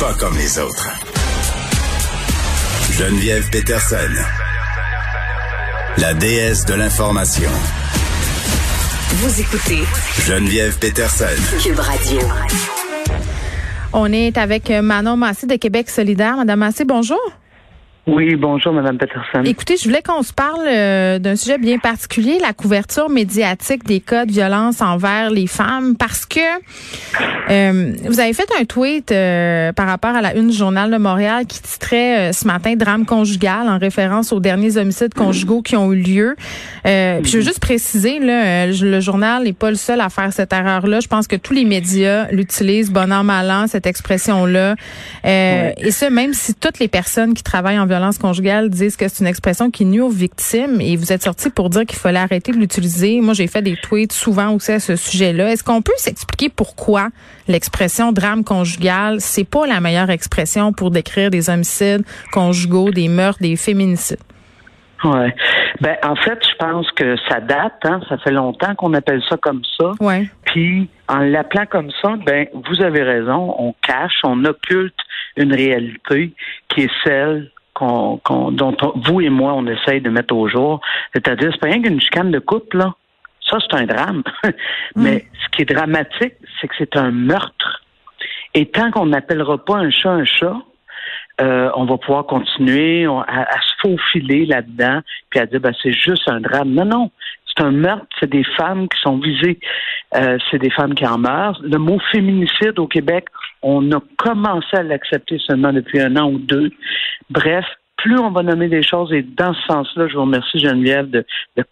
Pas comme les autres. Geneviève Peterson. La déesse de l'information. Vous écoutez Geneviève Peterson. Cube Radio. On est avec Manon Massé de Québec solidaire. Madame Massé, bonjour. Oui, bonjour, Madame Peterson. Écoutez, je voulais qu'on se parle euh, d'un sujet bien particulier, la couverture médiatique des cas de violence envers les femmes, parce que euh, vous avez fait un tweet euh, par rapport à la une du journal de Montréal qui titrait ce matin drame conjugal en référence aux derniers homicides conjugaux qui ont eu lieu. Puis je veux juste préciser, là, le journal n'est pas le seul à faire cette erreur-là. Je pense que tous les médias l'utilisent bon an mal an cette expression-là, et ça même si toutes les personnes qui travaillent en violence violence conjugale disent que c'est une expression qui nuit aux victimes et vous êtes sorti pour dire qu'il fallait arrêter de l'utiliser. Moi, j'ai fait des tweets souvent aussi à ce sujet-là. Est-ce qu'on peut s'expliquer pourquoi l'expression drame conjugal, c'est pas la meilleure expression pour décrire des homicides conjugaux, des meurtres, des féminicides? Ouais. Ben en fait, je pense que ça date, hein, ça fait longtemps qu'on appelle ça comme ça. Ouais. Puis en l'appelant comme ça, ben vous avez raison, on cache, on occulte une réalité qui est celle dont vous et moi, on essaye de mettre au jour. C'est-à-dire, c'est pas rien qu'une chicane de couple, là. Ça, c'est un drame. Mais ce qui est dramatique, c'est que c'est un meurtre. Et tant qu'on n'appellera pas un chat un chat, euh, on va pouvoir continuer à, se faufiler là-dedans, puis à dire ben, c'est juste un drame. Non, non, c'est un meurtre, c'est des femmes qui sont visées, euh, c'est des femmes qui en meurent. Le mot féminicide au Québec, on a commencé à l'accepter seulement depuis un an ou deux. Bref, plus on va nommer des choses, et dans ce sens-là, je vous remercie Geneviève de,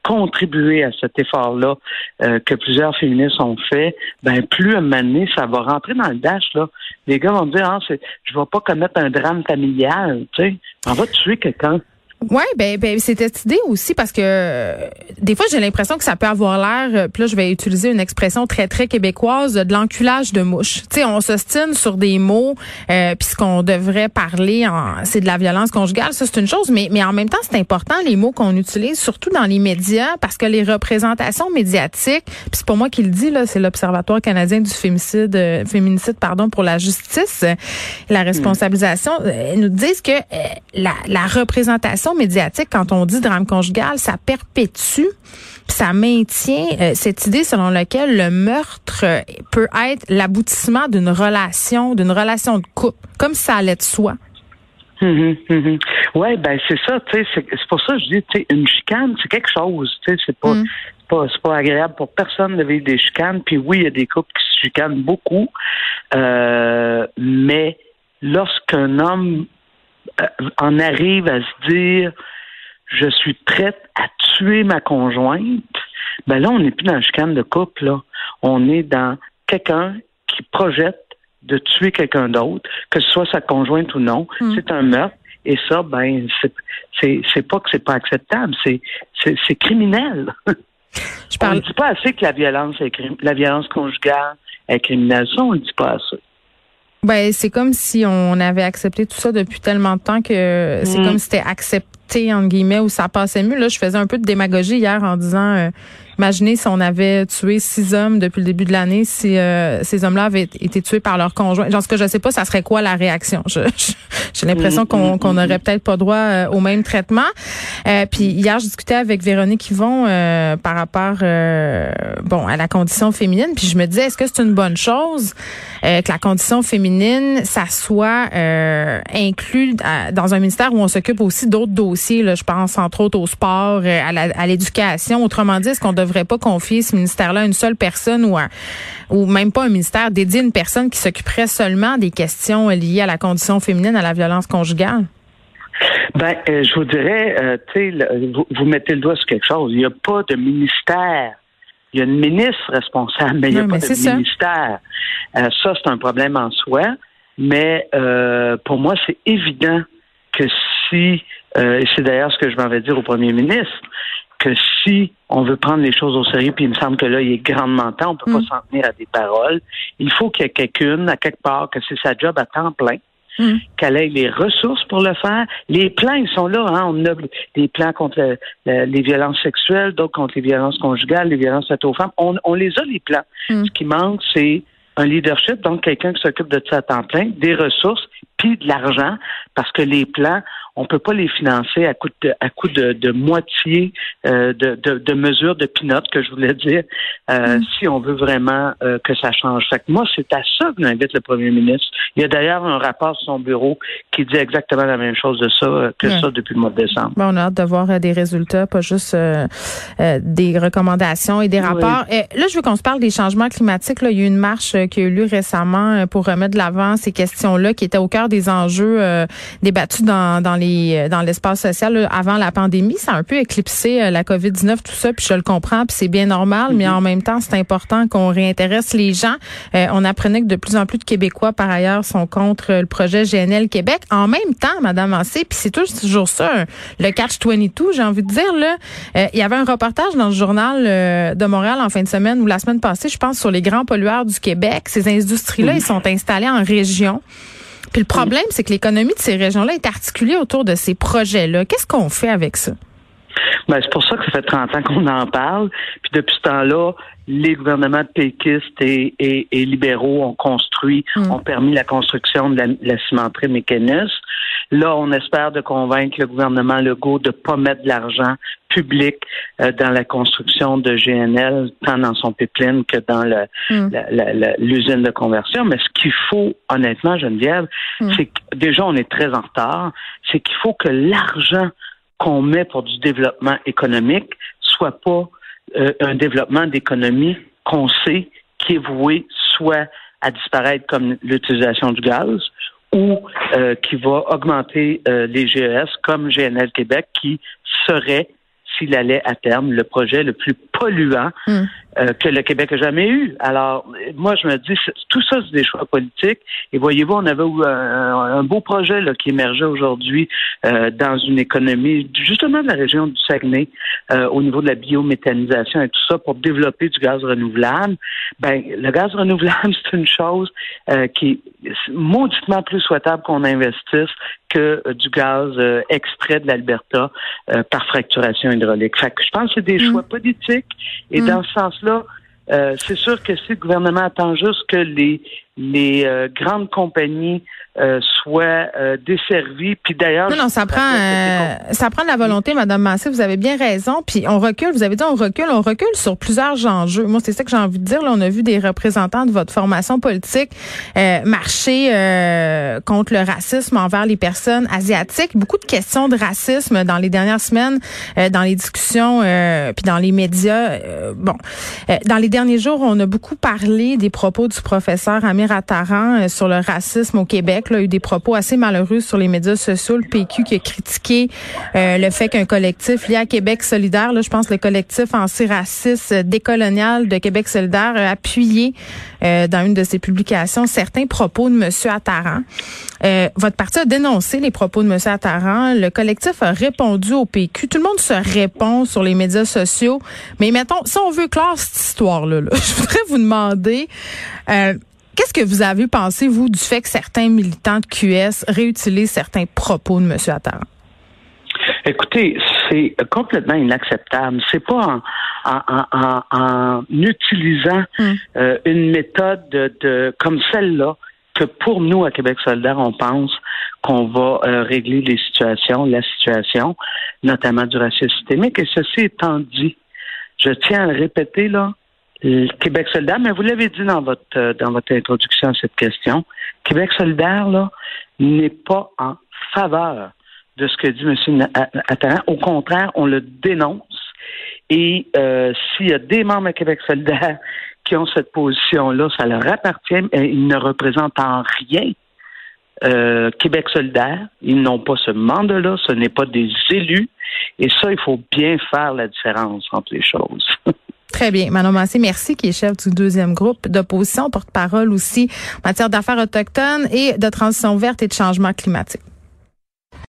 contribuer à cet effort-là euh, que plusieurs féministes ont fait, ben plus à un moment ça va rentrer dans le dash, là. Les gars vont dire, ah, je vais pas commettre un drame familial, tu sais. On va tuer quelqu'un. Oui, ben, ben c'était cette idée aussi parce que euh, des fois j'ai l'impression que ça peut avoir l'air, euh, puis là je vais utiliser une expression très très québécoise, de l'enculage de mouche. Tu sais, on s'ostine sur des mots, euh, puis ce qu'on devrait parler, c'est de la violence conjugale, ça c'est une chose, mais mais en même temps c'est important les mots qu'on utilise, surtout dans les médias, parce que les représentations médiatiques, puis c'est pas moi qui le dis là, c'est l'Observatoire canadien du féminicide, féminicide pardon pour la justice, la responsabilisation, nous disent que la, la représentation médiatique, quand on dit drame conjugal, ça perpétue, ça maintient euh, cette idée selon laquelle le meurtre euh, peut être l'aboutissement d'une relation, d'une relation de couple, comme ça allait de soi. Hum, hum, hum, ouais, ben c'est ça, tu sais, c'est pour ça que je dis, tu sais, une chicane, c'est quelque chose, tu sais, c'est pas, pas, agréable pour personne de vivre des chicanes. Puis oui, il y a des couples qui se chicanent beaucoup, euh, mais lorsqu'un homme en arrive à se dire je suis prête à tuer ma conjointe, ben là, on n'est plus dans le chicane de couple, là. On est dans quelqu'un qui projette de tuer quelqu'un d'autre, que ce soit sa conjointe ou non. Hmm. C'est un meurtre. Et ça, ben, c'est pas que c'est pas acceptable, c'est c'est criminel. Je parle... On ne dit pas assez que la violence est la violence conjugale est criminelle. Ça, on ne dit pas assez. Ben, c'est comme si on avait accepté tout ça depuis tellement de temps que c'est mm. comme si c'était accepté, entre guillemets, ou ça passait mieux. Là, je faisais un peu de démagogie hier en disant, euh, imaginez si on avait tué six hommes depuis le début de l'année, si euh, ces hommes-là avaient été tués par leur conjoint. Genre, ce que je sais pas, ça serait quoi la réaction? J'ai l'impression mm. qu'on qu'on aurait peut-être pas droit euh, au même traitement. puis hier, je discutais avec Véronique Yvon par rapport bon à la condition féminine. Puis je me disais, est-ce que c'est une bonne chose que la condition féminine ça soit euh, inclus dans un ministère où on s'occupe aussi d'autres dossiers. Là, je pense entre autres au sport, euh, à l'éducation? Autrement dit, est-ce qu'on devrait pas confier ce ministère-là à une seule personne ou, ou même pas un ministère dédié à une personne qui s'occuperait seulement des questions liées à la condition féminine, à la violence conjugale? Ben, euh, je vous dirais, sais, vous, vous, mettez le doigt sur quelque chose. Il n'y a pas de ministère il y a une ministre responsable, mais il n'y a pas de ministère. Euh, ça, c'est un problème en soi. Mais euh, pour moi, c'est évident que si, euh, et c'est d'ailleurs ce que je m'en vais dire au premier ministre, que si on veut prendre les choses au sérieux, puis il me semble que là, il est grandement temps, on ne peut pas mm. s'en tenir à des paroles, il faut qu'il y ait quelqu'une, à quelque part, que c'est sa job à temps plein, Mm. qu'elle ait les ressources pour le faire. Les plans, ils sont là. Hein? On a des plans contre les violences sexuelles, d'autres contre les violences conjugales, les violences faites aux femmes. On, les a, les plans. Mm. Ce qui manque, c'est un leadership, donc quelqu'un qui s'occupe de ça à temps plein, des ressources puis de l'argent, parce que les plans, on peut pas les financer à coup de, à coup de, de moitié euh, de, de, de, mesures de pinotes que je voulais dire, euh, mm. si on veut vraiment euh, que ça change. Fait que moi, c'est à ça que j'invite le premier ministre. Il y a d'ailleurs un rapport sur son bureau qui dit exactement la même chose de ça que ça depuis le mois de décembre. Bon, on a hâte de voir des résultats, pas juste des recommandations et des rapports. là, je veux qu'on se parle des changements climatiques. Là, il y a eu une marche qui a eu lieu récemment pour remettre de l'avant ces questions-là qui étaient au cœur des enjeux débattus dans, dans les euh, dans l'espace social avant la pandémie, ça a un peu éclipsé euh, la COVID-19 tout ça, puis je le comprends, puis c'est bien normal, mais en même temps, c'est important qu'on réintéresse les gens. Euh, on apprenait que de plus en plus de Québécois par ailleurs sont contre le projet GNL Québec. En même temps, madame Ancé, puis c'est toujours ça le catch 22, j'ai envie de dire là, il y avait un reportage dans le journal de Montréal en fin de semaine ou la semaine passée, je pense sur les grands pollueurs du Québec. Ces industries là, ils sont installés en région. Puis le problème, c'est que l'économie de ces régions-là est articulée autour de ces projets-là. Qu'est-ce qu'on fait avec ça? Ben, c'est pour ça que ça fait 30 ans qu'on en parle. Puis depuis ce temps-là, les gouvernements péquistes et, et, libéraux ont construit, mm. ont permis la construction de la, la cimenterie mécaniste. Là, on espère de convaincre le gouvernement Legault de pas mettre de l'argent public euh, dans la construction de GNL, tant dans son pipeline que dans mm. l'usine de conversion. Mais ce qu'il faut, honnêtement, Geneviève, mm. c'est que déjà, on est très en retard, c'est qu'il faut que l'argent qu'on met pour du développement économique soit pas euh, un développement d'économie qu'on sait qui est voué soit à disparaître comme l'utilisation du gaz ou euh, qui va augmenter euh, les GES comme GNL Québec qui serait s'il allait à terme le projet le plus polluant hmm. Euh, que le Québec a jamais eu. Alors, moi, je me dis, tout ça, c'est des choix politiques. Et voyez-vous, on avait un, beau projet là, qui émergeait aujourd'hui euh, dans une économie, justement de la région du Saguenay, euh, au niveau de la biométhanisation et tout ça, pour développer du gaz renouvelable. Ben, le gaz renouvelable, c'est une chose qui est mauditement plus souhaitable qu'on investisse que du gaz extrait de l'Alberta par fracturation hydraulique. Fait que je pense que c'est des mm. choix politiques. Et mm. dans ce sens euh, c'est sûr que si le gouvernement attend juste que les, les euh, grandes compagnies euh, soit euh, desservi. Puis d'ailleurs, non, non, ça prend, euh, ça prend de la volonté, Madame Massé. Vous avez bien raison. Puis on recule. Vous avez dit on recule, on recule sur plusieurs enjeux. Moi, c'est ça que j'ai envie de dire. Là, on a vu des représentants de votre formation politique marcher contre le racisme envers les personnes asiatiques. Beaucoup de questions de racisme dans les dernières semaines, dans les discussions, puis dans les médias. bon, dans les derniers jours, on a beaucoup parlé des propos du professeur Amir Attaran sur le racisme au Québec a eu des propos assez malheureux sur les médias sociaux. Le PQ qui a critiqué euh, le fait qu'un collectif lié à Québec solidaire, là, je pense le collectif antiraciste décolonial de Québec solidaire, a appuyé euh, dans une de ses publications certains propos de M. Attaran. Euh, votre parti a dénoncé les propos de M. Attaran. Le collectif a répondu au PQ. Tout le monde se répond sur les médias sociaux. Mais mettons, si on veut clore cette histoire-là, là, je voudrais vous demander... Euh, Qu'est-ce que vous avez pensé, vous, du fait que certains militants de QS réutilisent certains propos de M. Attaran? Écoutez, c'est complètement inacceptable. C'est pas en, utilisant hmm. euh, une méthode de, comme celle-là que pour nous, à Québec solidaire, on pense qu'on va euh, régler les situations, la situation, notamment du racisme systémique. Et ceci étant dit, je tiens à le répéter, là, Québec solidaire, mais vous l'avez dit dans votre euh, dans votre introduction à cette question, Québec solidaire là n'est pas en faveur de ce que dit M. Attaran. Au contraire, on le dénonce. Et euh, s'il y a des membres de Québec solidaire qui ont cette position-là, ça leur appartient. Et ils ne représentent en rien euh, Québec solidaire. Ils n'ont pas ce mandat-là. Ce n'est pas des élus. Et ça, il faut bien faire la différence entre les choses. Très bien. Manon Massé, merci, qui est chef du deuxième groupe d'opposition, porte-parole aussi en matière d'affaires autochtones et de transition verte et de changement climatique.